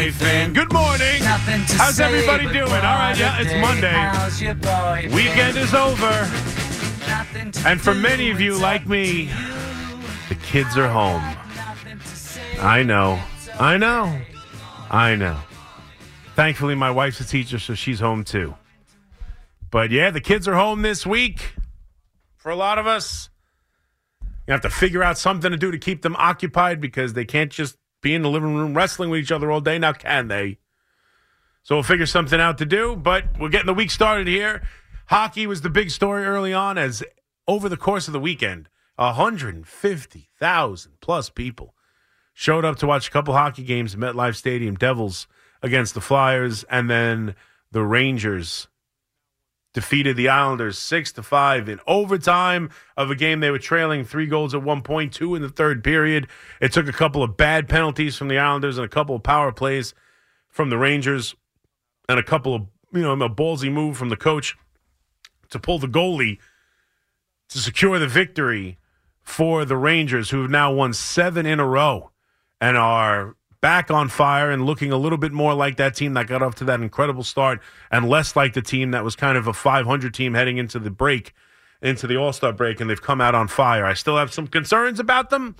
And good morning. How's everybody doing? All right, yeah, it's Monday. Weekend is over. And for many of you like me, the kids are home. I know. I know. I know. Thankfully, my wife's a teacher, so she's home too. But yeah, the kids are home this week for a lot of us. You have to figure out something to do to keep them occupied because they can't just be in the living room wrestling with each other all day. Now, can they? So we'll figure something out to do, but we're getting the week started here. Hockey was the big story early on as over the course of the weekend, 150,000 plus people showed up to watch a couple hockey games at MetLife Stadium, Devils against the Flyers, and then the Rangers defeated the Islanders six to five in overtime of a game they were trailing three goals at one point, two in the third period. It took a couple of bad penalties from the Islanders and a couple of power plays from the Rangers, and a couple of you know a ballsy move from the coach to pull the goalie to secure the victory for the Rangers, who have now won seven in a row and are back on fire and looking a little bit more like that team that got off to that incredible start and less like the team that was kind of a 500 team heading into the break, into the All Star break, and they've come out on fire. I still have some concerns about them.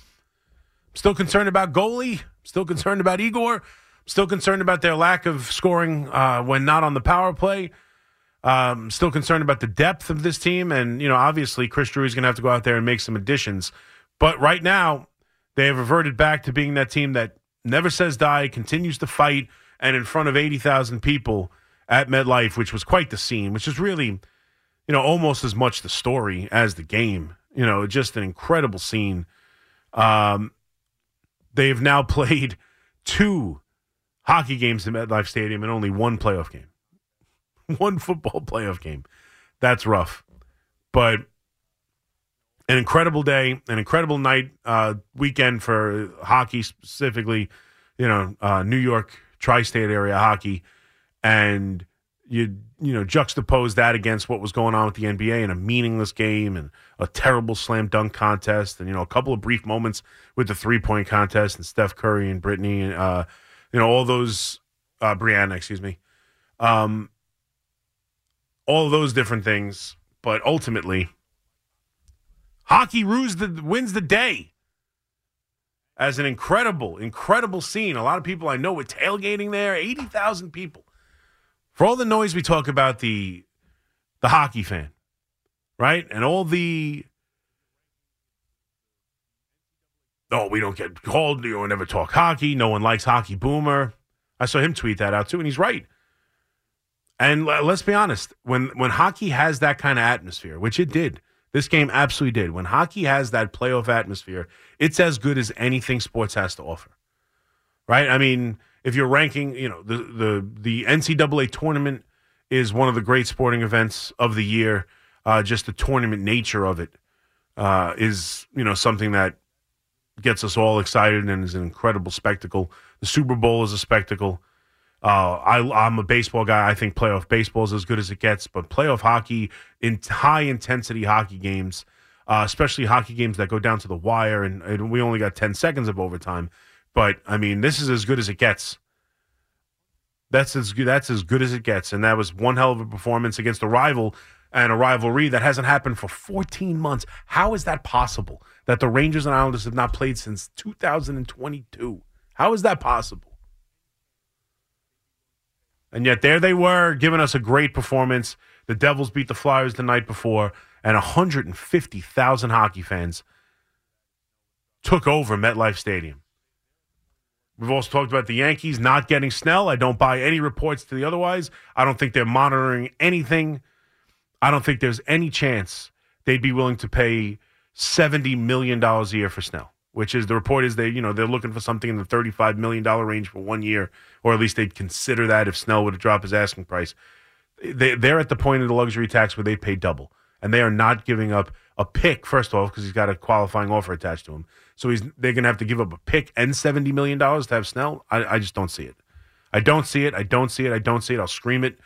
Still concerned about goalie. Still concerned about Igor. I'm still concerned about their lack of scoring uh, when not on the power play. Um, still concerned about the depth of this team, and you know, obviously, Chris Drury is going to have to go out there and make some additions. But right now, they have reverted back to being that team that never says die, continues to fight, and in front of 80,000 people at MetLife, which was quite the scene, which is really, you know, almost as much the story as the game. You know, just an incredible scene. Um, they've now played two hockey games at MetLife Stadium and only one playoff game. One football playoff game. That's rough. But an incredible day, an incredible night, uh, weekend for hockey specifically. You know, uh, New York tri-state area hockey, and you you know juxtapose that against what was going on with the NBA and a meaningless game and a terrible slam dunk contest, and you know a couple of brief moments with the three point contest and Steph Curry and Brittany and uh, you know all those uh, Brianna, excuse me, um, all those different things, but ultimately Hockey rules the, wins the day as an incredible, incredible scene. A lot of people I know were tailgating there, 80,000 people. For all the noise we talk about the the hockey fan, right? And all the oh, we don't get called, you know, never talk hockey, no one likes hockey boomer. I saw him tweet that out too, and he's right. And let's be honest, when when hockey has that kind of atmosphere, which it did, this game absolutely did. When hockey has that playoff atmosphere, it's as good as anything sports has to offer. Right? I mean, if you're ranking, you know, the the the NCAA tournament is one of the great sporting events of the year. Uh, just the tournament nature of it uh, is, you know, something that gets us all excited and is an incredible spectacle. The Super Bowl is a spectacle. Uh, I, am a baseball guy. I think playoff baseball is as good as it gets, but playoff hockey, in high intensity hockey games, uh, especially hockey games that go down to the wire, and, and, we only got 10 seconds of overtime. But I mean, this is as good as it gets. That's as good. That's as good as it gets, and that was one hell of a performance against a rival and a rivalry that hasn't happened for 14 months. How is that possible? That the Rangers and Islanders have not played since 2022. How is that possible? And yet there they were, giving us a great performance. The Devils beat the Flyers the night before, and 150,000 hockey fans took over MetLife Stadium. We've also talked about the Yankees not getting Snell. I don't buy any reports to the otherwise. I don't think they're monitoring anything. I don't think there's any chance they'd be willing to pay seventy million dollars a year for Snell, which is the report is they you know they're looking for something in the thirty five million dollar range for one year, or at least they'd consider that if Snell would drop his asking price. They they're at the point of the luxury tax where they pay double, and they are not giving up a pick first off because he's got a qualifying offer attached to him. So he's they're going to have to give up a pick and seventy million dollars to have Snell. I, I just don't see it. I don't see it. I don't see it. I don't see it. I'll scream it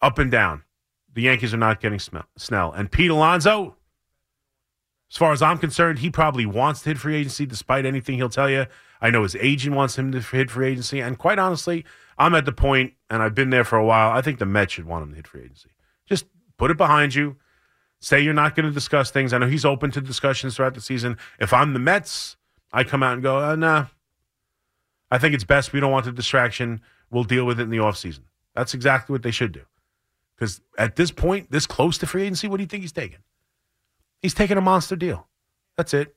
up and down. The Yankees are not getting Snell. And Pete Alonso, as far as I'm concerned, he probably wants to hit free agency despite anything he'll tell you. I know his agent wants him to hit free agency. And quite honestly, I'm at the point, and I've been there for a while, I think the Mets should want him to hit free agency. Just put it behind you. Say you're not going to discuss things. I know he's open to discussions throughout the season. If I'm the Mets, I come out and go, uh, nah. I think it's best we don't want the distraction. We'll deal with it in the offseason. That's exactly what they should do. Because at this point, this close to free agency, what do you think he's taking? He's taking a monster deal. That's it.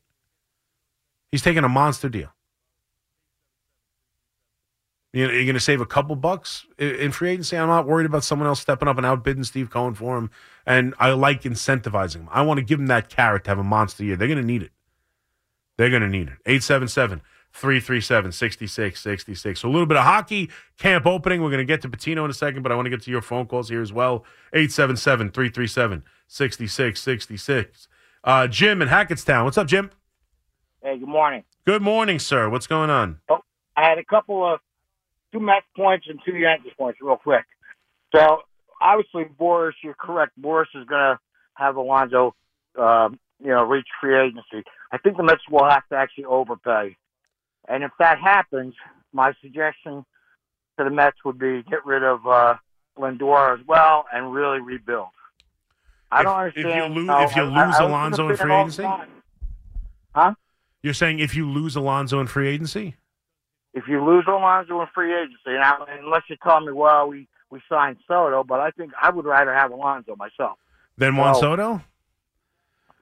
He's taking a monster deal. You're going to save a couple bucks in free agency. I'm not worried about someone else stepping up and outbidding Steve Cohen for him. And I like incentivizing him. I want to give him that carrot to have a monster year. They're going to need it. They're going to need it. 877 337 6666. So a little bit of hockey camp opening. We're going to get to Pitino in a second, but I want to get to your phone calls here as well. 877 337 6666. Uh, Jim in Hackettstown. What's up, Jim? Hey, good morning. Good morning, sir. What's going on? Oh, I had a couple of two Mets points and two Yankees points, real quick. So obviously, Boras, you're correct. Boras is going to have Alonso, um, you know, reach free agency. I think the Mets will have to actually overpay, and if that happens, my suggestion to the Mets would be get rid of uh, Lindor as well and really rebuild. I if, don't understand. If you, lo- how, if you lose I, I Alonso in free agency, huh? You're saying if you lose Alonso in free agency? If you lose Alonso in free agency, now unless you tell me, well, we we signed Soto, but I think I would rather have Alonso myself. Than Juan So- Soto?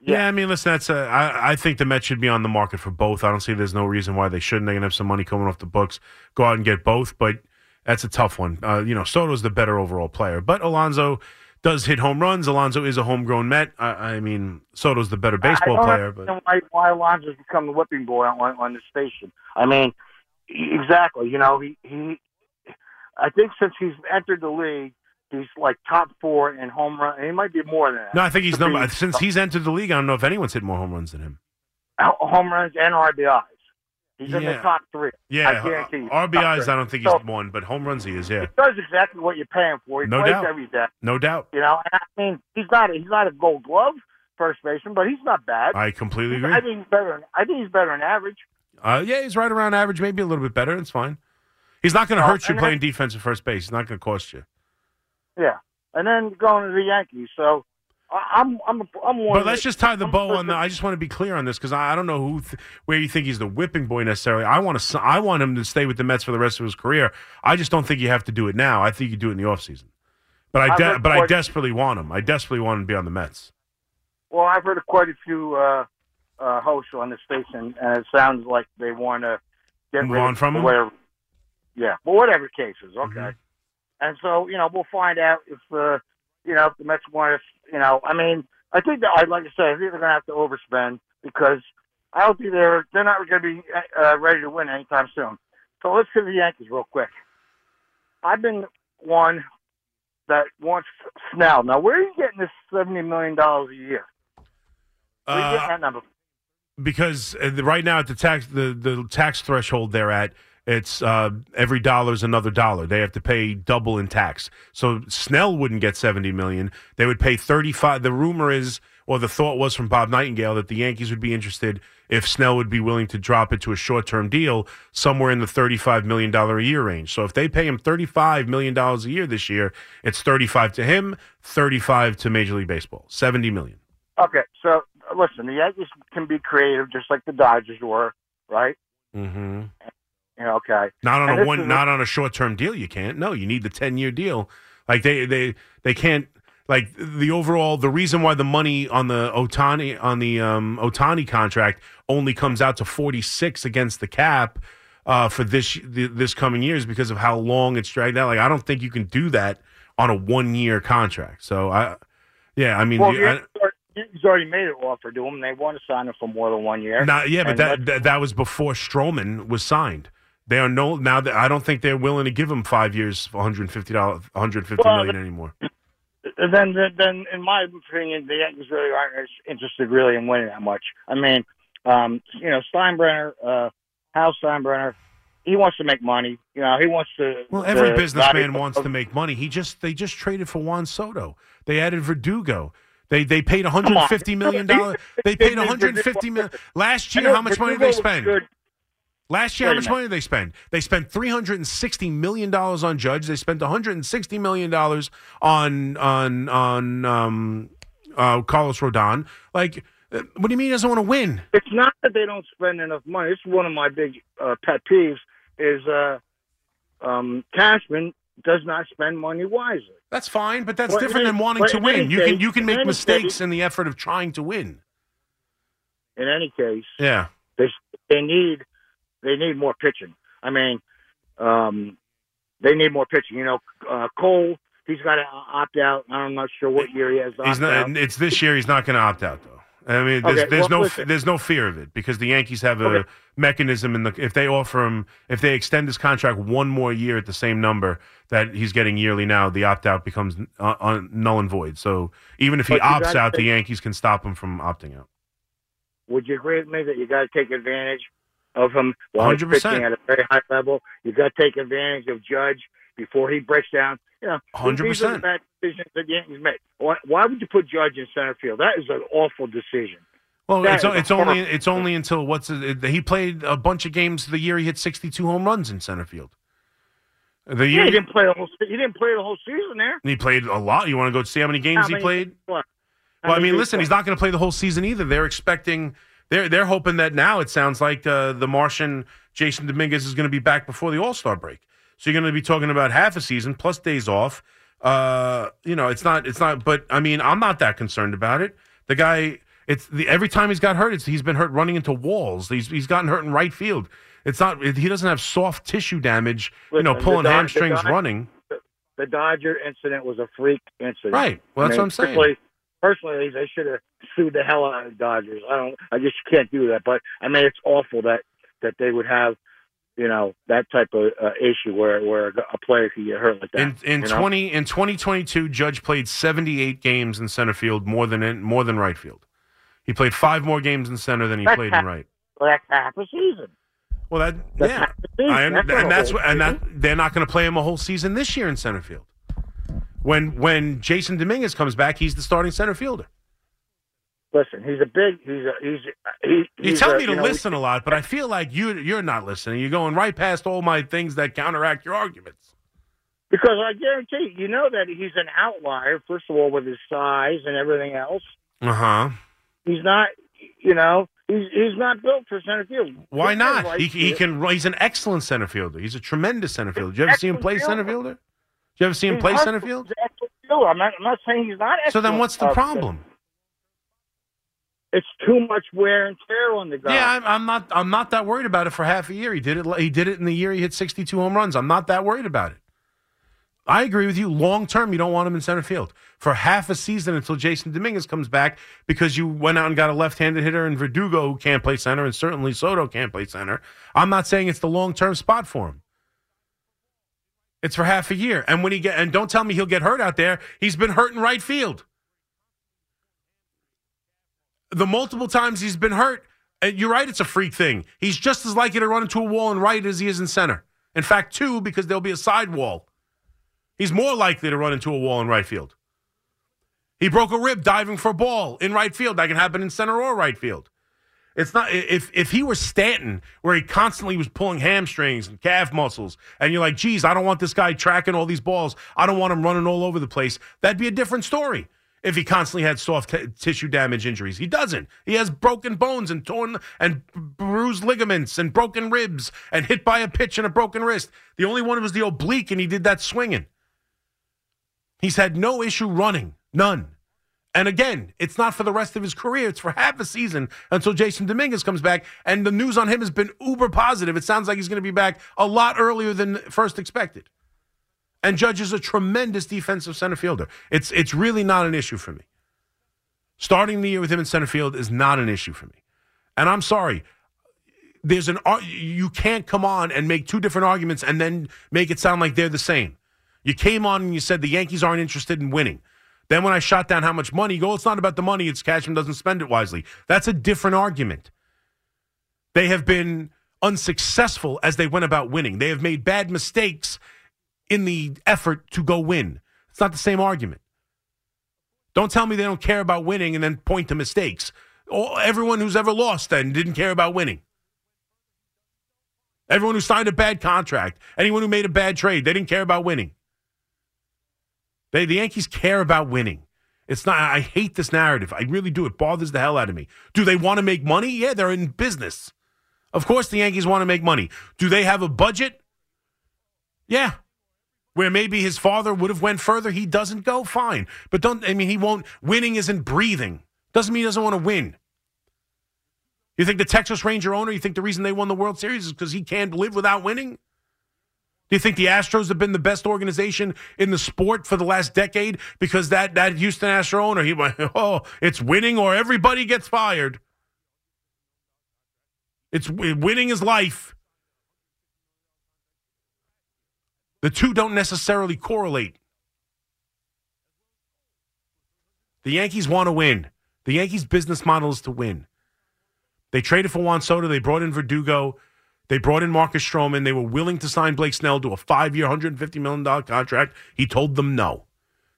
Yeah. Yeah. I mean, listen, that's a, I, I think the Mets should be on the market for both. I don't see there's no reason why they shouldn't. They're gonna have some money coming off the books. Go out and get both, but that's a tough one. Uh, you know, Soto's the better overall player, but Alonso does hit home runs. Alonso is a homegrown Met. I, I mean, Soto's the better baseball I don't player, but why, why Alonso's become the whipping boy on, on the station. I mean, exactly. You know, he he. I think since he's entered the league, he's like top four in home run. He might be more than that. no, I think he's number since he's entered the league. I don't know if anyone's hit more home runs than him. home runs and RBIs. He's in the top three. Yeah, I guarantee you. RBIs. I don't think he's So- one, but home runs he is. Yeah, He does exactly what you're paying for. He No plays doubt. every day. no doubt. You know, I mean, he's not he's not a Gold Glove first baseman, but he's not bad. I completely agree. I think he's better. Than, I think he's better than average. Uh, yeah, he's right around average, maybe a little bit better. It's fine. He's not going to Well, hurt you and playing defense at first base. He's not going to cost you. Yeah, and then going to the Yankees. So I'm I'm I'm one. But let's just tie the bow on the. I just want to be clear on this because I, I don't know who th- where you think he's the whipping boy necessarily. I want to. I want him to stay with the Mets for the rest of his career. I just don't think you have to do it now. I think you do it in the offseason. But I de- but I desperately want him. I desperately want him to be on the Mets. Well, I've heard of quite a few uh, uh, hosts on the station, and it sounds like they want to get Move rid on of from him? whatever. Yeah, but whatever case is okay. Mhm. And so you know we'll find out if uh, you know if the Mets want us. You know, I mean, I think that I'd like to say I think they're going to have to overspend because I don't think they're they're not going to be uh, ready to win anytime soon. So let's get to the Yankees real quick. I've been one that wants Snell. Now, where are you getting this seventy million dollars a year? Where are you getting Uh, that number? because uh, right now at the tax the, the tax threshold they're at it's uh, every dollar is another dollar. They have to pay double in tax. So snell wouldn't get 70 million. They would pay 35 the rumor is or the thought was from bob nightingale that the yankees would be interested if snell would be willing to drop it to a short-term deal somewhere in the 35 million dollar a year range. So if they pay him 35 million dollars a year this year it's 35 to him 35 to major league baseball. 70 million. Okay, so listen, the Yankees can be creative just like the Dodgers were, right? mm-hmm. Yeah, okay. Not on And a one, not on a short term deal. You can't. No, you need the ten year deal. Like they, they, they can't. Like the overall, the reason why the money on the Ohtani on the um, Ohtani contract only comes out to forty six against the cap uh, for this this coming year is because of how long it's dragged out. Like I don't think you can do that on a one year contract. So I, yeah, I mean, Well, the I- already made an offer to him. They want to sign him for more than one year. Not, yeah, but that, that that was before Stroman was signed. They are no now. That I don't think they're willing to give him five years, one hundred fifty dollars, one hundred fifty Well, million anymore. then, then, then, in my opinion, the Yankees really aren't interested really in winning that much. I mean, um, you know, Steinbrenner, uh, Hal Steinbrenner, he wants to make money. You know, he wants to. Well, every to- businessman wants to make money. He just they just traded for Juan Soto. They added Verdugo. They they paid one hundred fifty million dollars. They paid one hundred fifty million last year. How much money did they good. Last year, how much money did they spend? They spent three hundred and sixty million dollars on Judge. They spent one hundred and sixty million dollars on on on um, uh, Carlos Rodon. Like, uh, what do you mean he doesn't want to win? It's not that they don't spend enough money. It's one of my big uh, pet peeves. Is uh, um, Cashman does not spend money wisely. That's fine, but that's Well, different in- than wanting to win. You can you can make mistakes case- in the effort of trying to win. In any case, Yeah. they they need they need more pitching. I mean, um, they need more pitching. You know, uh, Cole he's got to opt out. I'm not sure what year he has to He's opt out. It's this year. He's not going to opt out though. I mean, there's, Okay, there's well, no listen. there's no fear of it because the Yankees have a Okay. mechanism in the if they offer him if they extend his contract one more year at the same number that he's getting yearly now, the opt out becomes uh, uh, null and void. So even if he opts out, the Yankees can stop him from opting out. Would you agree with me that you got to take advantage of him while 100%. pitching at a very high level? You've got to take advantage of Judge before he breaks down. You know, these are 100%. the bad decisions that Yankees made. Why, why would you put Judge in center field? That is an awful decision. Well, That it's, it's only it's only until what's it, he played a bunch of games the year he hit 62 home runs in center field. The Yeah, year he didn't play the whole. He didn't play the whole season there. he played a lot. You want to go see how many games How he many- played? What? Well, I mean, listen, he's not going to play the whole season either. They're expecting, they're they're hoping that now it sounds like uh, the Martian Jasson Dominguez is going to be back before the All Star break. So you're going to be talking about half a season plus days off. Uh, you know, it's not, it's not. But I mean, I'm not that concerned about it. The guy, it's the every time he's got hurt, it's he's been hurt running into walls. He's he's gotten hurt in right field. It's not. He doesn't have soft tissue damage. you know, Listen, the pulling Dod- the hamstrings Dod- running. the Dodger incident was a freak incident. Right. Well, I that's mean, what I'm saying. Personally, they should have sued the hell out of the Dodgers. I don't. I just can't do that. But I mean, it's awful that that they would have, you know, that type of uh, issue where where a player could get hurt like that. In in you know? twenty in twenty twenty two, Judge played seventy eight games in center field, more than in, more than right field. He played five more games in center than he That's played half- in right. Well, that's half a season. Well, that That's yeah, half a season. I, That's not and that's what, and that they're not going to play him a whole season this year in center field. When when Jasson Dominguez comes back, he's the starting center fielder. Listen, he's a big. He's a. He's. He, You he's tell a, me to you know, listen a lot, but I feel like you you're not listening. You're going right past all my things that counteract your arguments. because I guarantee you, you know that he's an outlier. First of all, with his size and everything else, Uh huh. he's not. You know, he's he's not built for center field. Why not? He, he can. He's an excellent center fielder. He's a tremendous center fielder. Did you ever see him play Excellent center fielder. You ever see him play center field? he's an excellent fielder. I'm not. I'm not saying he's not. So then, what's the uh, problem? It's too much wear and tear on the guy. Yeah, I'm, I'm not. I'm not that worried about it for half a year. He did it. He did it in the year he hit 62 home runs. I'm not that worried about it. I agree with you. Long term, you don't want him in center field for half a season until Jasson Dominguez comes back because you went out and got a left-handed hitter and Verdugo who can't play center and certainly Soto can't play center. I'm not saying it's the long-term spot for him. It's for half a year, and when he get and don't tell me he'll get hurt out there. He's been hurt in right field. The multiple times he's been hurt, you're right, it's a freak thing. He's just as likely to run into a wall in right as he is in center. In fact, two because there'll be a side wall. He's more likely to run into a wall in right field. He broke a rib diving for a ball in right field. That can happen in center or right field. It's not if if he was Stanton, where he constantly was pulling hamstrings and calf muscles, and you're like, geez, I don't want this guy tracking all these balls. I don't want him running all over the place. That'd be a different story. If he constantly had soft t- tissue damage injuries, he doesn't. He has broken bones and torn and bruised ligaments and broken ribs and hit by a pitch and a broken wrist. The only one was the oblique, and he did that swinging. He's had no issue running, none. And again, it's not for the rest of his career. It's for half a season until Jasson Dominguez comes back. And the news on him has been uber positive. It sounds like he's going to be back a lot earlier than first expected. And Judge is a tremendous defensive center fielder. It's it's really not an issue for me. Starting the year with him in center field is not an issue for me. And I'm sorry. There's an uh, you can't come on and make two different arguments and then make it sound like they're the same. You came on and you said the Yankees aren't interested in winning. Then when I shot down how much money, you go, it's not about the money, it's Cashman doesn't spend it wisely. That's a different argument. They have been unsuccessful as they went about winning. They have made bad mistakes in the effort to go win. It's not the same argument. Don't tell me they don't care about winning and then point to mistakes. Everyone who's ever lost then didn't care about winning. Everyone who signed a bad contract, anyone who made a bad trade, they didn't care about winning. They, the Yankees care about winning. It's not. I hate this narrative. I really do. It bothers the hell out of me. Do they want to make money? Yeah, they're in business. Of course, the Yankees want to make money. Do they have a budget? Yeah. Where maybe his father would have went further, he doesn't go. Fine, but don't. I mean, he won't. Winning isn't breathing. Doesn't mean he doesn't want to win. You think the Texas Ranger owner? You think the reason they won the World Series is because he can't live without winning? Do you think the Astros have been the best organization in the sport for the last decade because that that Houston Astro owner he went, oh, it's winning or everybody gets fired. It's winning is life. The two don't necessarily correlate. The Yankees want to win. The Yankees' business model is to win. They traded for Juan Soto. They brought in Verdugo. They brought in Marcus Stroman. They were willing to sign Blake Snell to a five year, $150 million contract. He told them no.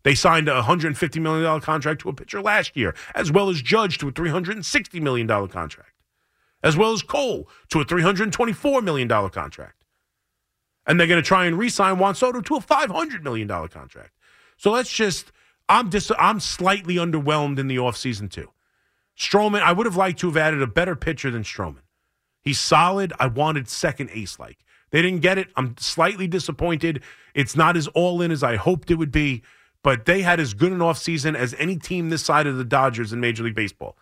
They signed a $150 million contract to a pitcher last year, as well as Judge to a $360 million contract, as well as Cole to a $324 million contract. And they're going to try and re sign Juan Soto to a $500 million contract. So let's just, I'm, just, I'm slightly underwhelmed in the offseason, too. Stroman, I would have liked to have added a better pitcher than Stroman. He's solid. I wanted second ace like. They didn't get it. I'm slightly disappointed. It's not as all in as I hoped it would be, but they had as good an offseason as any team this side of the Dodgers in Major League Baseball.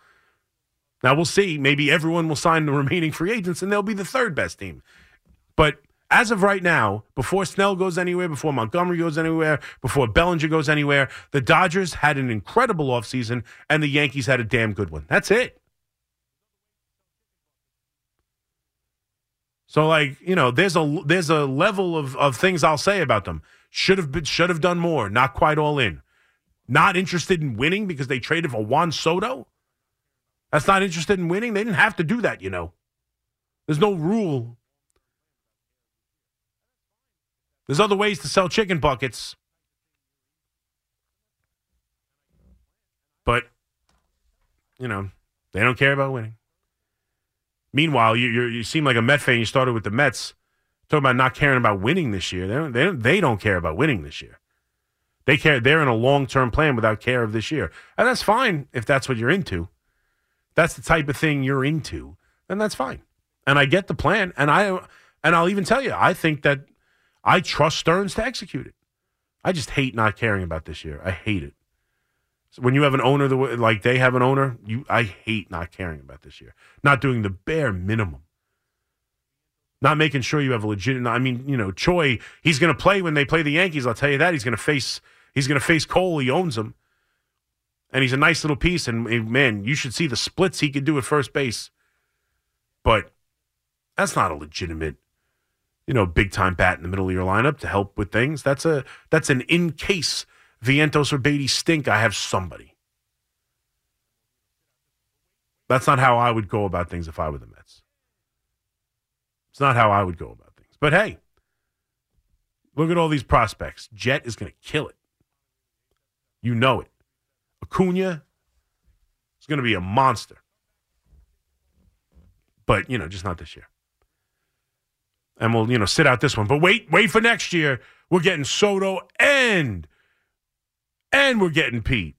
Now we'll see. Maybe everyone will sign the remaining free agents and they'll be the third best team. But as of right now, before Snell goes anywhere, before Montgomery goes anywhere, before Bellinger goes anywhere, the Dodgers had an incredible offseason and the Yankees had a damn good one. That's it. So like, you know, there's a there's a level of, of things I'll say about them. Should have been should have done more, not quite all in. Not interested in winning because they traded for Juan Soto? That's not interested in winning. They didn't have to do that, you know. There's no rule. There's other ways to sell chicken buckets. But you know, they don't care about winning. Meanwhile, you you seem like a Met fan. You started with the Mets, talking about not caring about winning this year. They don't, they don't, they don't care about winning this year. They care. They're in a long term plan without care of this year, and that's fine if that's what you're into. That's the type of thing you're into, then that's fine. And I get the plan, and I and I'll even tell you, I think that I trust Stearns to execute it. I just hate not caring about this year. I hate it when you have an owner the like they have an owner, you I hate not caring about this year, not doing the bare minimum, not making sure you have a legit. I mean, you know, Choi, he's going to play when they play the Yankees. I'll tell you that he's going to face he's going to face Cole. He owns him, and he's a nice little piece. And man, you should see the splits he can do at first base. But that's not a legitimate, you know, big time bat in the middle of your lineup to help with things. That's a that's an in case Vientos or Baty stink, I have somebody. That's not how I would go about things if I were the Mets. It's not how I would go about things. But hey, look at all these prospects. Jett is going to kill it. You know it. Acuna is going to be a monster. But, you know, just not this year. And we'll, you know, sit out this one. But wait, wait for next year. We're getting Soto and and we're getting Pete.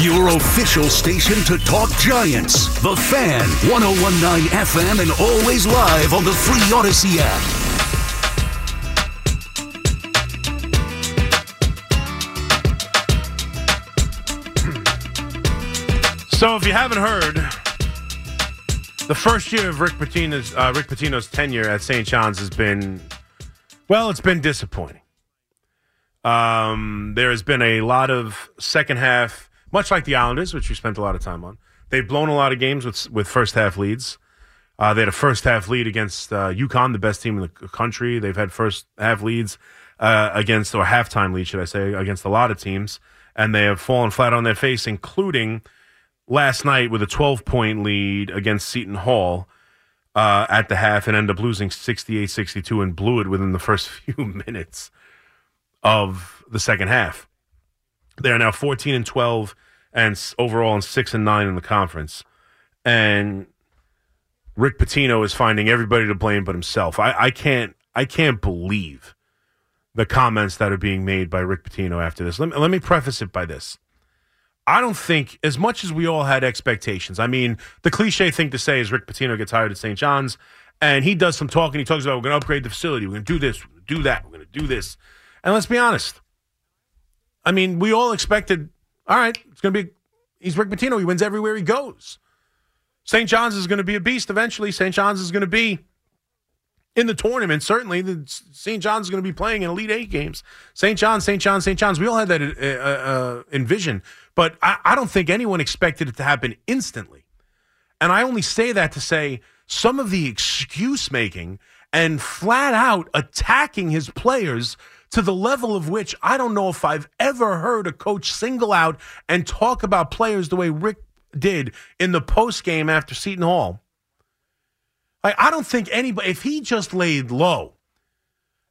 Your official station to talk Giants. The Fan, 1019 FM, and always live on the free Audacy app. So, if you haven't heard, the first year of Rick Pitino's, uh, Rick Pitino's tenure at St. John's has been, well, it's been disappointing. Um, there has been a lot of second half much like the Islanders, which we spent a lot of time on. They've blown a lot of games with with first half leads. Uh, they had a first half lead against uh, UConn, the best team in the country. They've had first half leads uh, against, or halftime lead, should I say, against a lot of teams, and they have fallen flat on their face, including last night with a 12 point lead against Seton Hall uh, at the half and ended up losing 68 62 and blew it within the first few minutes of the second half. They are now 14 and 12 and overall and 6 and 9 in the conference. And Rick Pitino is finding everybody to blame but himself. I, I can't I can't believe the comments that are being made by Rick Pitino after this. Let me, let me preface it by this. I don't think, as much as we all had expectations, I mean, the cliche thing to say is Rick Pitino gets hired at St. John's and he does some talking. He talks about we're going to upgrade the facility, we're going to do this, do that, we're going to do this. And let's be honest. I mean, we all expected, all right, it's going to be, he's Rick Pitino. He wins everywhere he goes. St. John's is going to be a beast eventually. St. John's is going to be in the tournament. Certainly, the St. John's is going to be playing in Elite Eight games. St. John's, St. John's, St. John's. We all had that uh, uh, envision, but I, I don't think anyone expected it to happen instantly. And I only say that to say some of the excuse making and flat out attacking his players to the level of which I don't know if I've ever heard a coach single out and talk about players the way Rick did in the post game after Seton Hall. Like, I don't think anybody, if he just laid low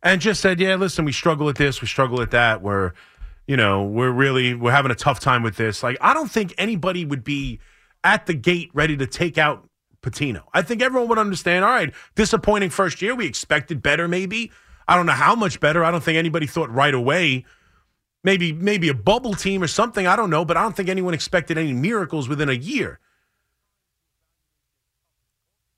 and just said, yeah, listen, we struggle at this, we struggle at that, we're, you know, we're really, we're having a tough time with this. Like, I don't think anybody would be at the gate ready to take out Pitino. I think everyone would understand, all right, disappointing first year. We expected better, maybe. I don't know how much better. I don't think anybody thought right away. Maybe, maybe a bubble team or something. I don't know, but I don't think anyone expected any miracles within a year.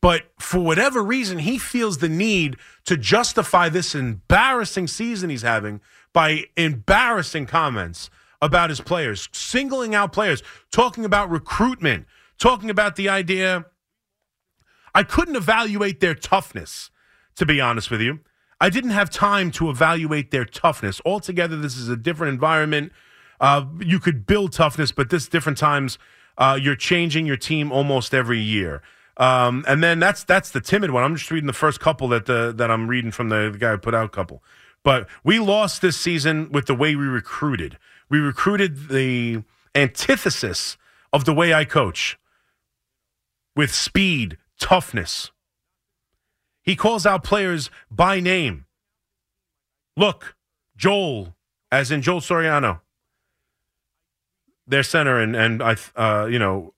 But for whatever reason, he feels the need to justify this embarrassing season he's having by embarrassing comments about his players, singling out players, talking about recruitment, talking about the idea. I couldn't evaluate their toughness, to be honest with you. I didn't have time to evaluate their toughness. Altogether, this is a different environment. Uh, you could build toughness, but this different times uh, you're changing your team almost every year. Um, and then that's that's the timid one. I'm just reading the first couple that the, that I'm reading from the, the guy who put out couple. But we lost this season with the way we recruited. We recruited the antithesis of the way I coach with speed, toughness. He calls out players by name. Look, Joel, as in Joel Soriano, their center and and I uh, you know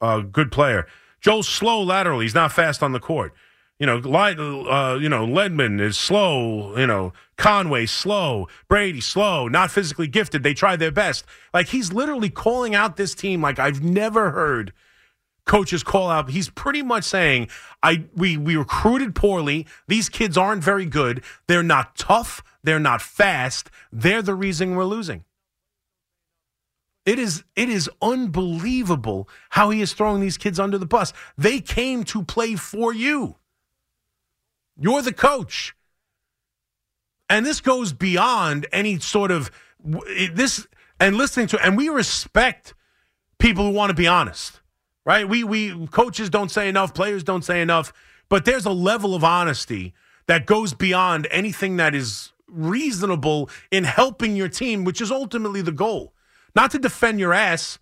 a good player. Joel's slow laterally. He's not fast on the court. You know, uh, you know, Ledlum is slow. You know, Conway slow. Brady slow. Not physically gifted. They try their best. Like he's literally calling out this team like I've never heard coaches call out. He's pretty much saying, "I we we recruited poorly. These kids aren't very good. They're not tough. They're not fast. They're the reason we're losing." It is it is unbelievable how he is throwing these kids under the bus. They came to play for you. You're the coach. And this goes beyond any sort of this and listening to and we respect people who want to be honest. Right? We we coaches don't say enough, players don't say enough, but there's a level of honesty that goes beyond anything that is reasonable in helping your team, which is ultimately the goal not to defend your ass,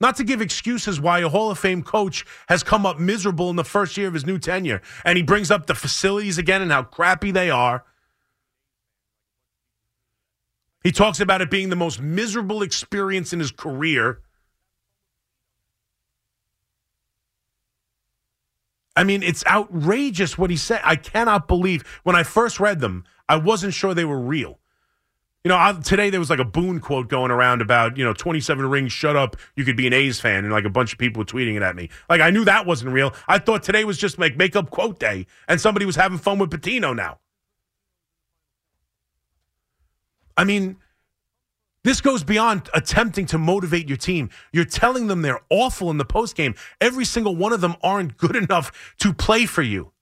not to give excuses why a Hall of Fame coach has come up miserable in the first year of his new tenure. And he brings up the facilities again and how crappy they are. He talks about it being the most miserable experience in his career. I mean, it's outrageous what he said. I cannot believe when I first read them, I wasn't sure they were real. You know, I, today there was like a Boone quote going around about, you know, 27 rings, shut up, you could be an A's fan, and like a bunch of people were tweeting it at me. Like, I knew that wasn't real. I thought today was just like make up quote day, and somebody was having fun with Pitino now. I mean, this goes beyond attempting to motivate your team. You're telling them they're awful in the postgame. Every single one of them aren't good enough to play for you.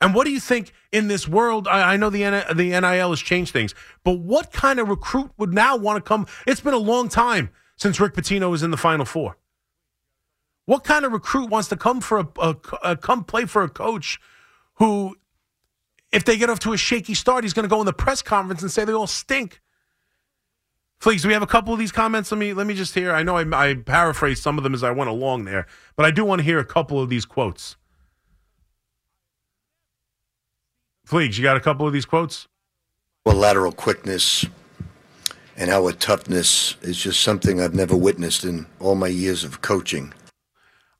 And what do you think in this world? I, know the the NIL has changed things, but what kind of recruit would now want to come? It's been a long time since Rick Pitino was in the Final Four. What kind of recruit wants to come for a, a, a come play for a coach who, if they get off to a shaky start, he's going to go in the press conference and say they all stink? Please, we have a couple of these comments? Let me let me just hear. I know I, I paraphrased some of them as I went along there, but I do want to hear a couple of these quotes. Fleegs, you got a couple of these quotes? Well, lateral quickness and our toughness is just something I've never witnessed in all my years of coaching.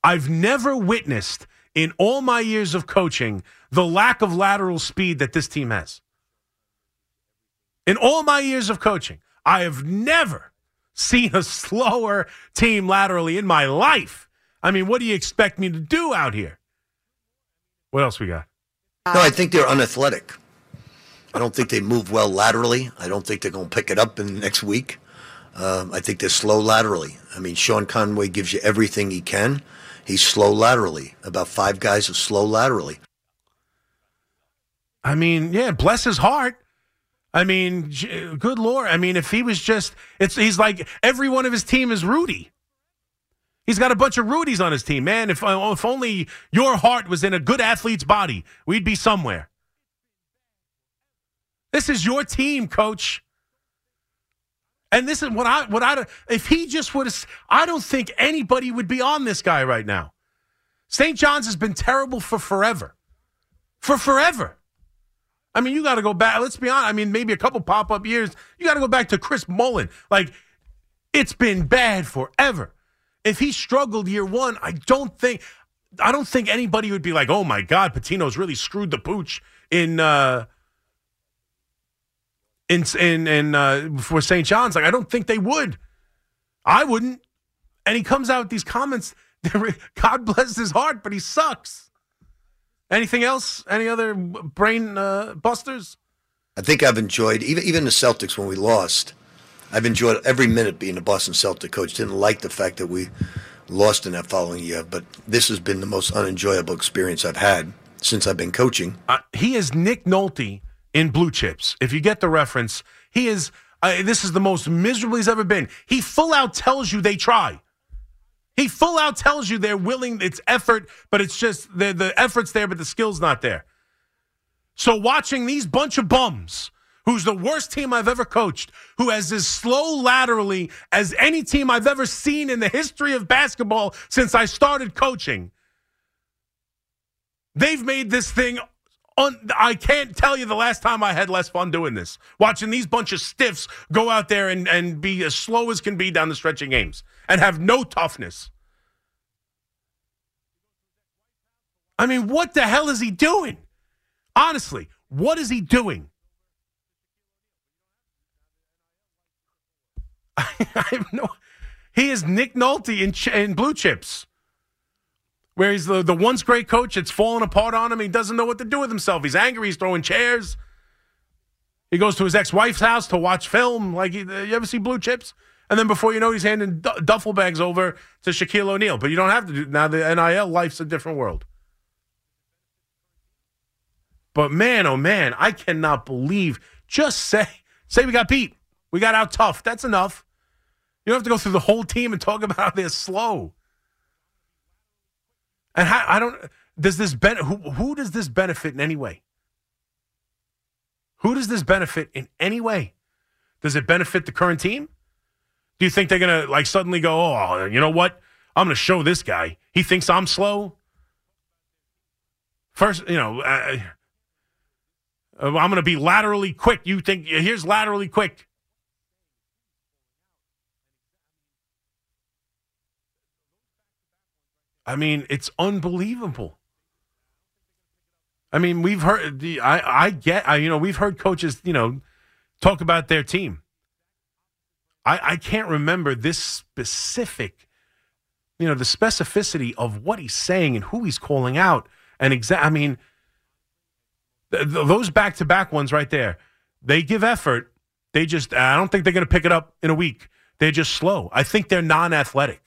I've never witnessed in all my years of coaching the lack of lateral speed that this team has. In all my years of coaching, I have never seen a slower team laterally in my life. I mean, what do you expect me to do out here? What else we got? No, I think they're unathletic. I don't think they move well laterally. I don't think they're going to pick it up in the next week. Um, I think they're slow laterally. I mean, Sean Conway gives you everything he can. He's slow laterally. About five guys are slow laterally. I mean, yeah, bless his heart. I mean, good lord. I mean, if he was just, it's he's like every one of his team is Rudy. He's got a bunch of Rudies on his team, man. If uh, if only your heart was in a good athlete's body, we'd be somewhere. This is your team, coach. And this is what I what I if he just would have I don't think anybody would be on this guy right now. St. John's has been terrible for forever. For forever. I mean, you got to go back. Let's be honest. I mean, maybe a couple pop up years. You got to go back to Chris Mullin. Like, it's been bad forever. If he struggled year one, I don't think, I don't think anybody would be like, "Oh my God, Pitino's really screwed the pooch in uh, in in in uh, for St. John's." Like, I don't think they would. I wouldn't. And he comes out with these comments. God bless his heart, but he sucks. Anything else? Any other brain uh, busters? I think I've enjoyed even even the Celtics when we lost. I've enjoyed every minute being a Boston Celtic coach. Didn't like the fact that we lost in that following year, but this has been the most unenjoyable experience I've had since I've been coaching. Uh, he is Nick Nolte in Blue Chips. If you get the reference, he is. Uh, this is the most miserable he's ever been. He full out tells you they try. He full out tells you they're willing, it's effort, but it's just the, the effort's there, but the skill's not there. So watching these bunch of bums, who's the worst team I've ever coached, who has as slow laterally as any team I've ever seen in the history of basketball since I started coaching, they've made this thing Un- I can't tell you the last time I had less fun doing this. Watching these bunch of stiffs go out there and, and be as slow as can be down the stretching games and have no toughness. I mean, what the hell is he doing? Honestly, what is he doing? I, have no. He is Nick Nolte in, in Blue Chips where he's the, the once great coach. It's falling apart on him. He doesn't know what to do with himself. He's angry. He's throwing chairs. He goes to his ex wife's house to watch film. Like, you ever see Blue Chips? And then before you know, he's handing duffel bags over to Shaquille O'Neal. But you don't have to do now. The NIL life's a different world. But man, oh man, I cannot believe. Just say, say we got beat. We got out tough. That's enough. You don't have to go through the whole team and talk about how they're slow. And how, I don't. Does this ben, who, who does this benefit in any way? Who does this benefit in any way? Does it benefit the current team? Do you think they're gonna like suddenly go, oh, you know what? I'm gonna show this guy. He thinks I'm slow. First, you know, uh, I'm gonna be laterally quick. You think here's laterally quick. I mean, it's unbelievable. I mean, we've heard I I get I, you know we've heard coaches you know talk about their team. I I can't remember this specific, you know, the specificity of what he's saying and who he's calling out and exact. I mean, th- th- those back to back ones right there, they give effort. They just I don't think they're going to pick it up in a week. They're just slow. I think they're non athletic.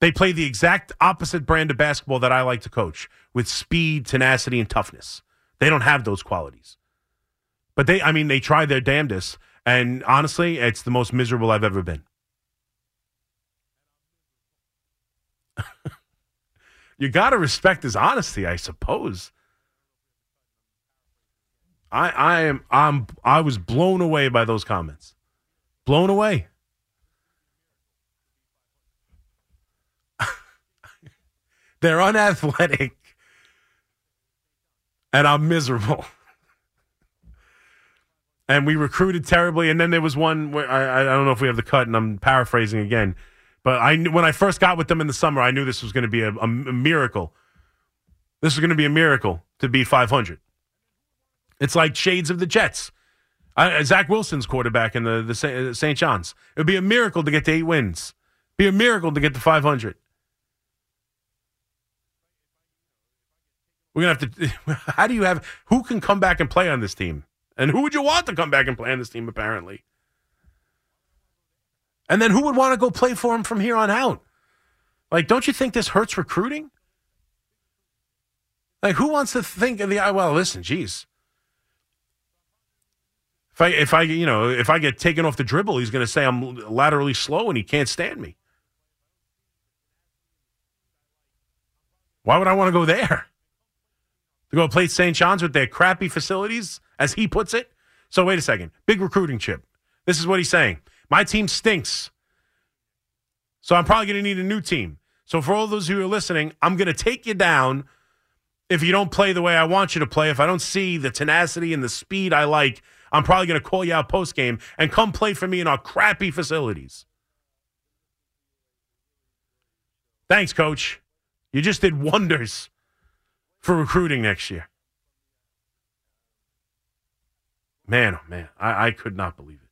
They play the exact opposite brand of basketball that I like to coach with speed, tenacity, and toughness. They don't have those qualities. But they, I mean, they try their damnedest. And honestly, it's the most miserable I've ever been. you got to respect his honesty, I suppose. I I am I'm I was blown away by those comments. Blown away. They're unathletic and I'm miserable. And we recruited terribly. And then there was one where I, I don't know if we have the cut, and I'm paraphrasing again. But I when I first got with them in the summer, I knew this was going to be a, a, miracle. This was going to be a miracle to be 500. It's like shades of the Jets. Uh, Zach Wilson's quarterback in the the St. John's. It would be a miracle to get to eight wins. Be a miracle to get to 500. We're gonna have to. How do you have? Who can come back and play on this team? And who would you want to come back and play on this team? Apparently. And then who would want to go play for him from here on out? Like, don't you think this hurts recruiting? Like, who wants to think of the? Well, listen, geez. If I, if I, you know, if I get taken off the dribble, he's going to say I'm laterally slow and he can't stand me. Why would I want to go there? to go play St. John's with their crappy facilities, as he puts it. So wait a second. Big recruiting chip. This is what he's saying. My team stinks. So I'm probably going to need a new team. So for all those who are listening, I'm going to take you down if you don't play the way I want you to play. If I don't see the tenacity and the speed I like, I'm probably going to call you out post game and come play for me in our crappy facilities. Thanks, coach. You just did wonders for recruiting next year. Man, oh man, I, I could not believe it.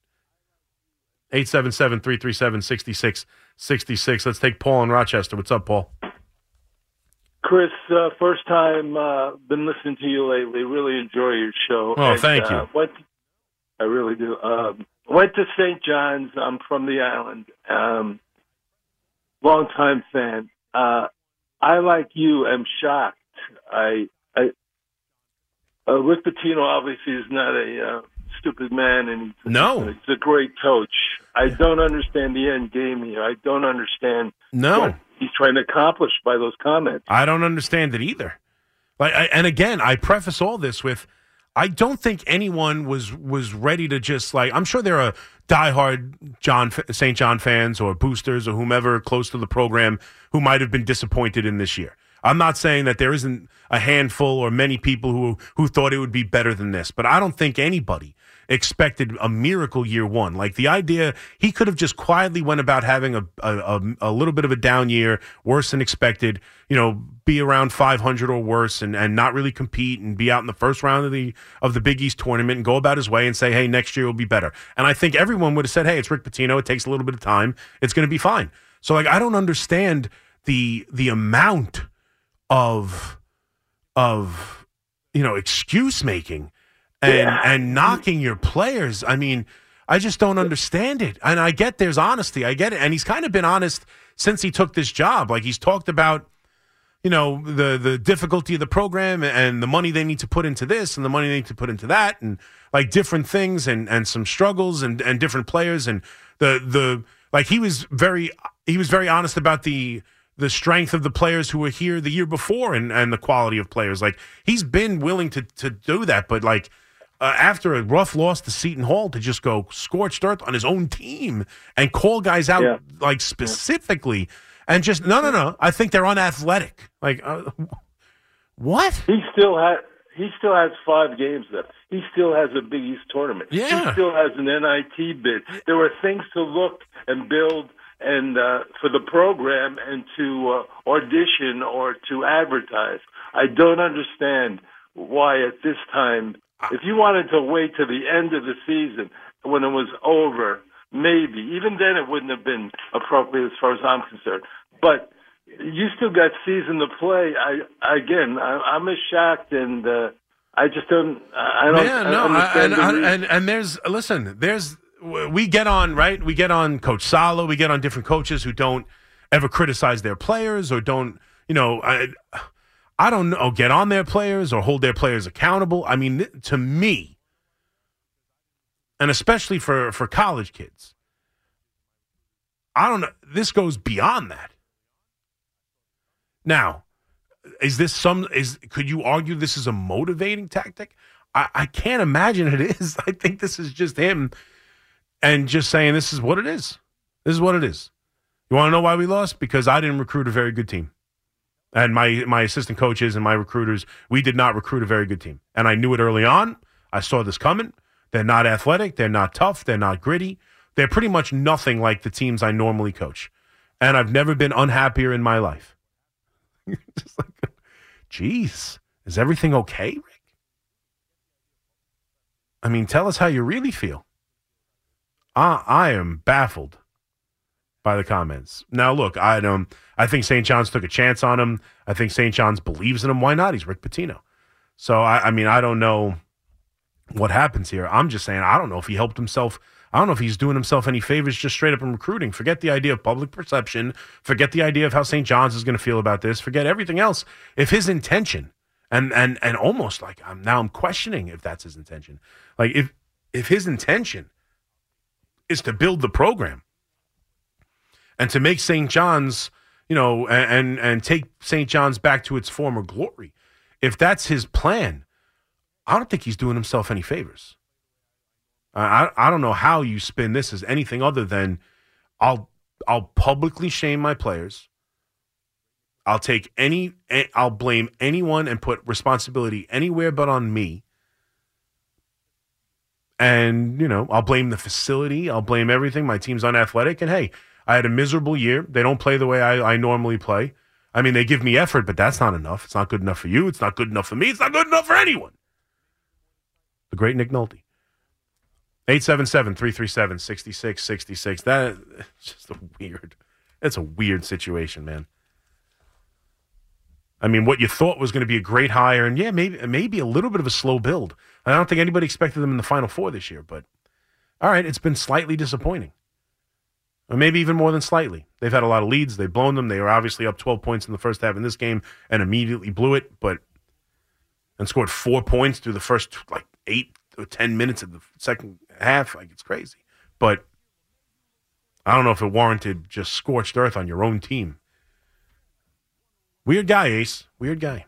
877 337 6666. Let's take Paul in Rochester. What's up, Paul? Chris, uh, first time uh, been listening to you lately. Really enjoy your show. Oh, and, thank you. Uh, went, I really do. Um, went to St. John's. I'm from the island. Um, long time fan. Uh, I, like you, am shocked I, uh, Rick Pitino obviously is not a uh, stupid man, and he's, no, he's a great coach. I don't understand the end game here. I don't understand. No, he's trying to accomplish by those comments. I don't understand it either. Like, I, and again, I preface all this with, I don't think anyone was was ready to just like. I'm sure there are diehard John St. John fans or boosters or whomever close to the program who might have been disappointed in this year. I'm not saying that there isn't a handful or many people who who thought it would be better than this, but I don't think anybody expected a miracle year one. Like the idea, he could have just quietly went about having a, a, a little bit of a down year, worse than expected. You know, be around 500 or worse, and, and not really compete, and be out in the first round of the of the Big East tournament, and go about his way and say, hey, next year will be better. And I think everyone would have said, hey, it's Rick Pitino. It takes a little bit of time. It's going to be fine. So like, I don't understand the the amount of of you know excuse making and yeah. and knocking your players. I mean, I just don't understand it. And I get there's honesty. I get it. And he's kind of been honest since he took this job. Like he's talked about you know the the difficulty of the program and the money they need to put into this and the money they need to put into that and like different things and and some struggles and and different players and the the like he was very he was very honest about the the strength of the players who were here the year before and, and the quality of players. Like he's been willing to to do that, but like uh, after a rough loss to Seton Hall, to just go scorched earth on his own team and call guys out yeah. like specifically and just no no no. I think they're unathletic. Like uh, what? He still has. He still has five games left. He still has a Big East tournament. Yeah. He still has an NIT bid. There were things to look and build and uh, for the program and to uh, audition or to advertise. I don't understand why at this time, if you wanted to wait to the end of the season when it was over, maybe even then it wouldn't have been appropriate as far as I'm concerned. But you still got season to play. I again, I, I'm as shocked and. Uh, I just don't. I don't. Yeah, no, I, and, and, and there's listen. There's we get on right. We get on Coach Saleh. We get on different coaches who don't ever criticize their players or don't, you know, I, I don't know, get on their players or hold their players accountable. I mean, to me, and especially for for college kids. I don't know. This goes beyond that. Now, is this some is could you argue this is a motivating tactic? I, I can't imagine it is. I think this is just him and just saying this is what it is. This is what it is. You want to know why we lost? Because I didn't recruit a very good team. And my my assistant coaches and my recruiters, we did not recruit a very good team. And I knew it early on. I saw this coming. They're not athletic, they're not tough, they're not gritty. They're pretty much nothing like the teams I normally coach. And I've never been unhappier in my life. Just like, geez, is everything okay, Rick? I mean, tell us how you really feel. I, I am baffled by the comments. Now, look, I don't. Um, I think St. John's took a chance on him. I think St. John's believes in him. Why not? He's Rick Pitino. So, I, I mean, I don't know what happens here. I'm just saying, I don't know if he helped himself. I don't know if he's doing himself any favors just straight up in recruiting. Forget the idea of public perception. Forget the idea of how St. John's is going to feel about this. Forget everything else. If his intention, and and and almost like I'm now I'm questioning if that's his intention. Like if if his intention is to build the program and to make St. John's, you know, and and, take St. John's back to its former glory. If that's his plan, I don't think he's doing himself any favors. I I don't know how you spin this as anything other than I'll I'll publicly shame my players. I'll take any I'll blame anyone and put responsibility anywhere but on me. And, you know, I'll blame the facility. I'll blame everything. My team's unathletic. And hey, I had a miserable year. They don't play the way I, I normally play. I mean, they give me effort, but that's not enough. It's not good enough for you. It's not good enough for me. It's not good enough for anyone. The great Nick Nolte. 877 337 6666. That is just a weird, it's a weird situation, man. I mean, what you thought was going to be a great hire, and yeah, maybe maybe a little bit of a slow build. I don't think anybody expected them in the Final Four this year, but all right, it's been slightly disappointing. Or maybe even more than slightly. They've had a lot of leads. They've blown them. They were obviously up 12 points in the first half in this game and immediately blew it, but and scored four points through the first like eight or 10 minutes of the second half. Like it's crazy. But I don't know if it warranted just scorched earth on your own team. Weird guy, Ace. Weird guy.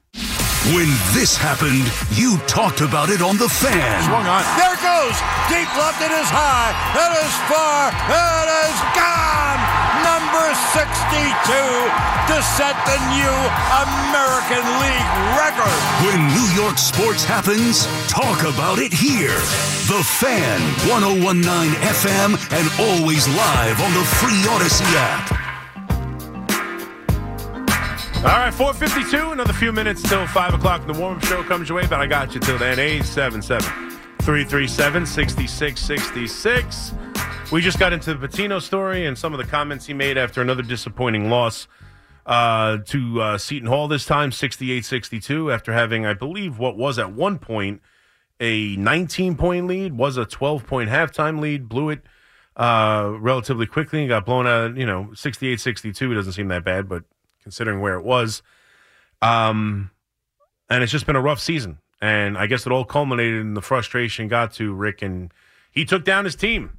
When this happened, you talked about it on The Fan. Swung on. There it goes. Deep left. It is high. It is far. It is gone. Number 62 to set the new American League record. When New York sports happens, talk about it here. The Fan, 1019 FM, and always live on the free Audacy app. All right, 452, another few minutes till 5 o'clock. The warm up show comes your way, but I got you till then. 877 337 6666. We just got into the Pitino story and some of the comments he made after another disappointing loss uh, to uh, Seton Hall this time, 68 62, after having, I believe, what was at one point a 19 point lead, was a 12 point halftime lead, blew it uh, relatively quickly and got blown out, you know, 68 62 doesn't seem that bad, but considering where it was. Um, and it's just been a rough season. And I guess it all culminated in the frustration got to Rick, and he took down his team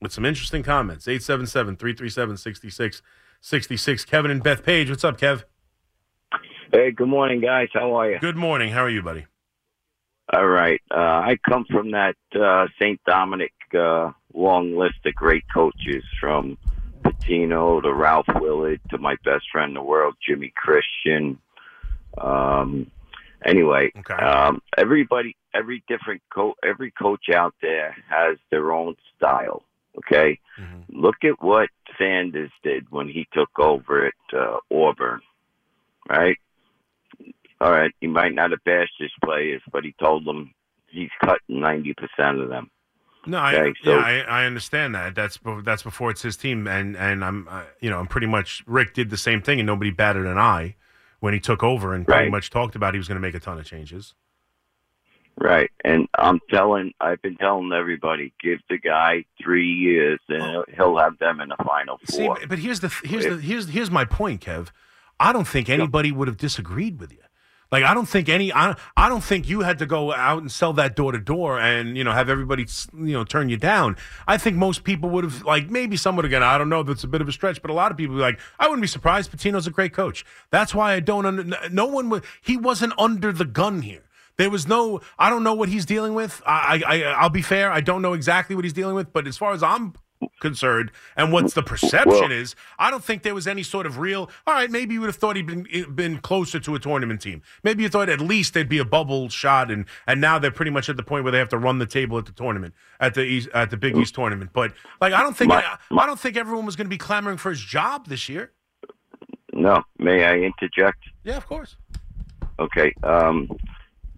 with some interesting comments. 877 337 6666. Kevin and Bethpage. What's up, Kev? Hey, good morning, guys. How are you? Good morning. How are you, buddy? All right. Uh, I come from that uh, St. Dominic uh, long list of great coaches from Pitino to Ralph Willard to my best friend in the world, Jimmy Christian. Um, anyway, Okay. um, everybody, every different coach, every coach out there has their own style. Okay, Mhm. look at what Sanders did when he took over at uh, Auburn. Right. All right. He might not have bashed his players, but he told them he's cutting ninety percent of them. No, I, so- yeah, I, I understand that. That's that's before it's his team, and and I'm uh, you know I'm pretty much Rick did the same thing, and nobody batted an eye when he took over, and pretty Right. much talked about he was going to make a ton of changes. Right. And I'm telling, I've been telling everybody, give the guy three years and he'll have them in the final See, four. but here's the here's the here's here's my point, Kev. I don't think anybody would have disagreed with you. Like I don't think any I, I don't think you had to go out and sell that door to door and you know have everybody you know turn you down. I think most people would have like maybe some would have gone. I don't know. That's a bit of a stretch, but a lot of people would be like I wouldn't be surprised. Pitino's a great coach. That's why I don't. Under, no one would. He wasn't under the gun here. There was no. I don't know what he's dealing with. I, I I'll be fair. I don't know exactly what he's dealing with. But as far as I'm concerned and what's the perception well, is, I don't think there was any sort of real. All right, maybe you would have thought he'd been been closer to a tournament team. Maybe you thought at least there'd be a bubble shot, and and now they're pretty much at the point where they have to run the table at the tournament at the East, at the Big East tournament. But like, I don't think my, I, I don't think everyone was going to be clamoring for his job this year. No, may I interject? Yeah, of course. Okay. Um,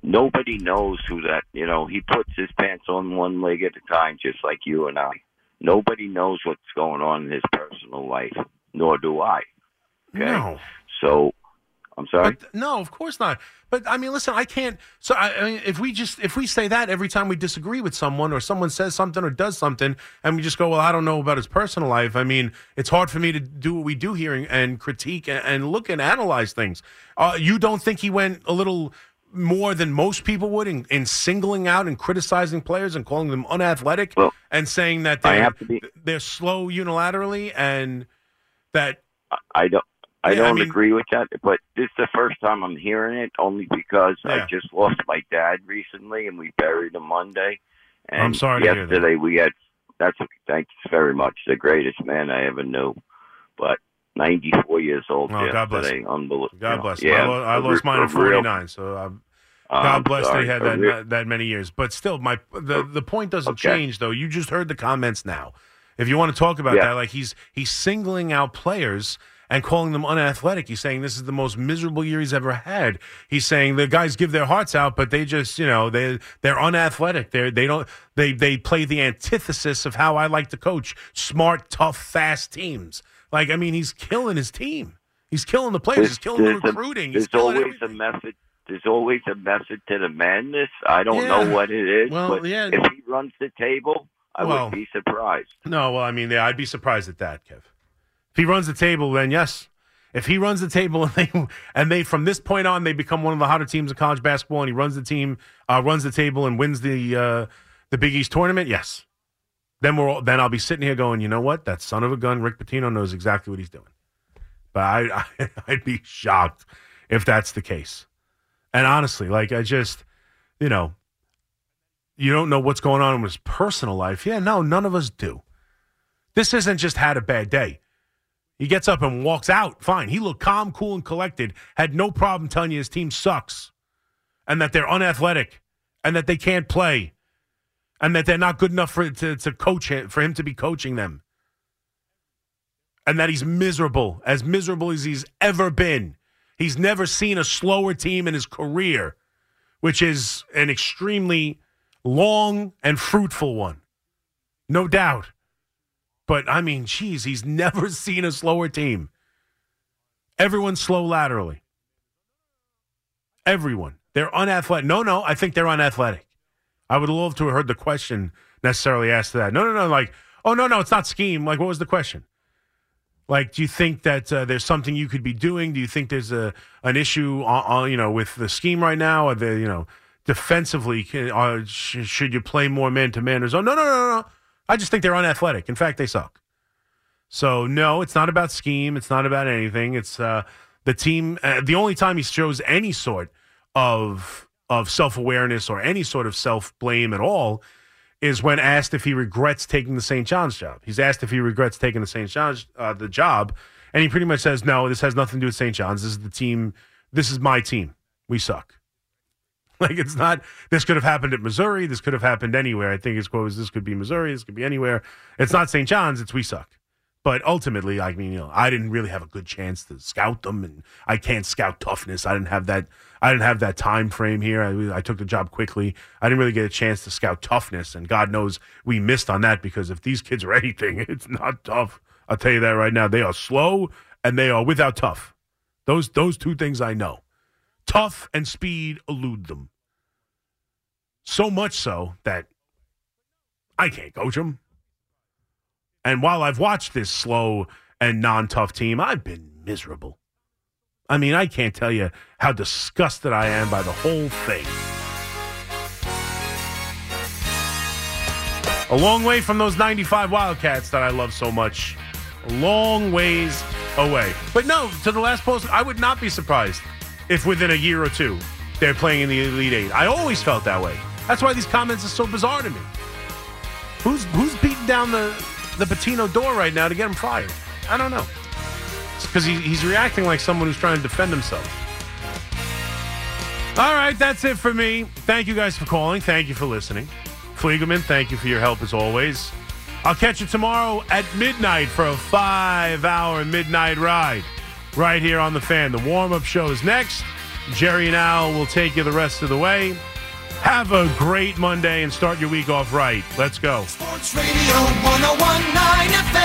nobody knows who that. You know, he puts his pants on one leg at a time, just like you and I. Nobody knows what's going on in his personal life, nor do I. Okay? No. So, I'm sorry. But, no, of course not. But I mean, listen, I can't. So I, I, mean, if we just if we say that every time we disagree with someone or someone says something or does something, and we just go, well, I don't know about his personal life. I mean, it's hard for me to do what we do here and, and critique and, and, look and analyze things. Uh, you don't think he went a little more than most people would in, in singling out and criticizing players and calling them unathletic well, and saying that they're, be, they're slow unilaterally and that I don't I yeah, don't I mean, agree with that, but this is the first time I'm hearing it only because yeah. I just lost my dad recently and we buried him Monday. And I'm sorry yesterday we had that's thanks very much the greatest man I ever knew. But 94 years old oh, God bless Unbelievable. God bless. Yeah, I, lost mine at 49, so I'm, God bless sorry, they had that, that, that many years. But still, my the uh, the point doesn't okay. change though. You just heard the comments now. If you want to talk about yeah. that, like he's he's singling out players and calling them unathletic. He's saying this is the most miserable year he's ever had. He's saying the guys give their hearts out, but they just, you know, they they're unathletic. They they don't they they play the antithesis of how I like to coach: smart, tough, fast teams. Like I mean, he's killing his team. He's killing the players. There's, he's killing the recruiting. A, there's always everything. a message there's always a method to the madness. I don't yeah. know what it is, well, but yeah. if he runs the table, I well, would be surprised. No, well, I mean, yeah, I'd be surprised at that, Kev. If he runs the table, then yes. If he runs the table and they and they from this point on they become one of the hotter teams in college basketball, and he runs the team, uh, runs the table, and wins the uh, the Big East tournament, yes. Then we're all, then I'll be sitting here going, you know what? That son of a gun, Rick Pitino knows exactly what he's doing. But I, I I'd be shocked if that's the case. And honestly, like I just, you know, you don't know what's going on in his personal life. Yeah, no, none of us do. This isn't just had a bad day. He gets up and walks out. Fine. He looked calm, cool, and collected. Had no problem telling you his team sucks and that they're unathletic and that they can't play and that they're not good enough for to, to coach him, for him to be coaching them. And that he's miserable, as miserable as he's ever been. He's never seen a slower team in his career, which is an extremely long and fruitful one. No doubt. But I mean, geez, he's never seen a slower team. Everyone's slow laterally. Everyone. They're unathletic. No, no, I think they're unathletic. I would love to have heard the question necessarily asked to that. No, no, no. Like, oh, no, no, it's not scheme. Like, what was the question? Like, do you think that uh, there's something you could be doing? Do you think there's a an issue, on, you know, with the scheme right now? Or the you know, defensively, can, sh- should you play more man to man or zone? No, no, no, no. I just think they're unathletic. In fact, they suck. So no, it's not about scheme. It's not about anything. It's uh, the team. Uh, the only time he shows any sort of of self awareness or any sort of self blame at all is when asked if he regrets taking the St. John's job. He's asked if he regrets taking the St. John's uh, the job, and he pretty much says, "No, this has nothing to do with St. John's. This is the team. This is my team. We suck." Like it's not. This could have happened at Missouri. This could have happened anywhere. I think his quote was, "This could be Missouri. This could be anywhere." It's not St. John's. It's we suck. But ultimately, I mean, you know, I didn't really have a good chance to scout them, and I can't scout toughness. I didn't have that. I didn't have that time frame here. I, I took the job quickly. I didn't really get a chance to scout toughness, and God knows we missed on that because if these kids are anything, it's not tough. I'll tell you that right now. They are slow and they are without tough. Those those two things I know. Tough and speed elude them. So much so that I can't coach them. And while I've watched this slow and non tough team, I've been miserable. I mean, I can't tell you how disgusted I am by the whole thing. A long way from those 95 Wildcats that I love so much. A long ways away. But no, to the last post, I would not be surprised if within a year or two they're playing in the Elite Eight. I always felt that way. That's why these comments are so bizarre to me. Who's who's beating down the the Pitino door right now to get him fired? I don't know. Because he, he's reacting like someone who's trying to defend himself. All right, that's it for me. Thank you guys for calling. Thank you for listening. Fliegerman, thank you for your help as always. I'll catch you tomorrow at midnight for a five hour midnight ride right here on the fan. The warm up show is next. Jerry and Al will take you the rest of the way. Have a great Monday and start your week off right. Let's go. Sports Radio 1019 FM.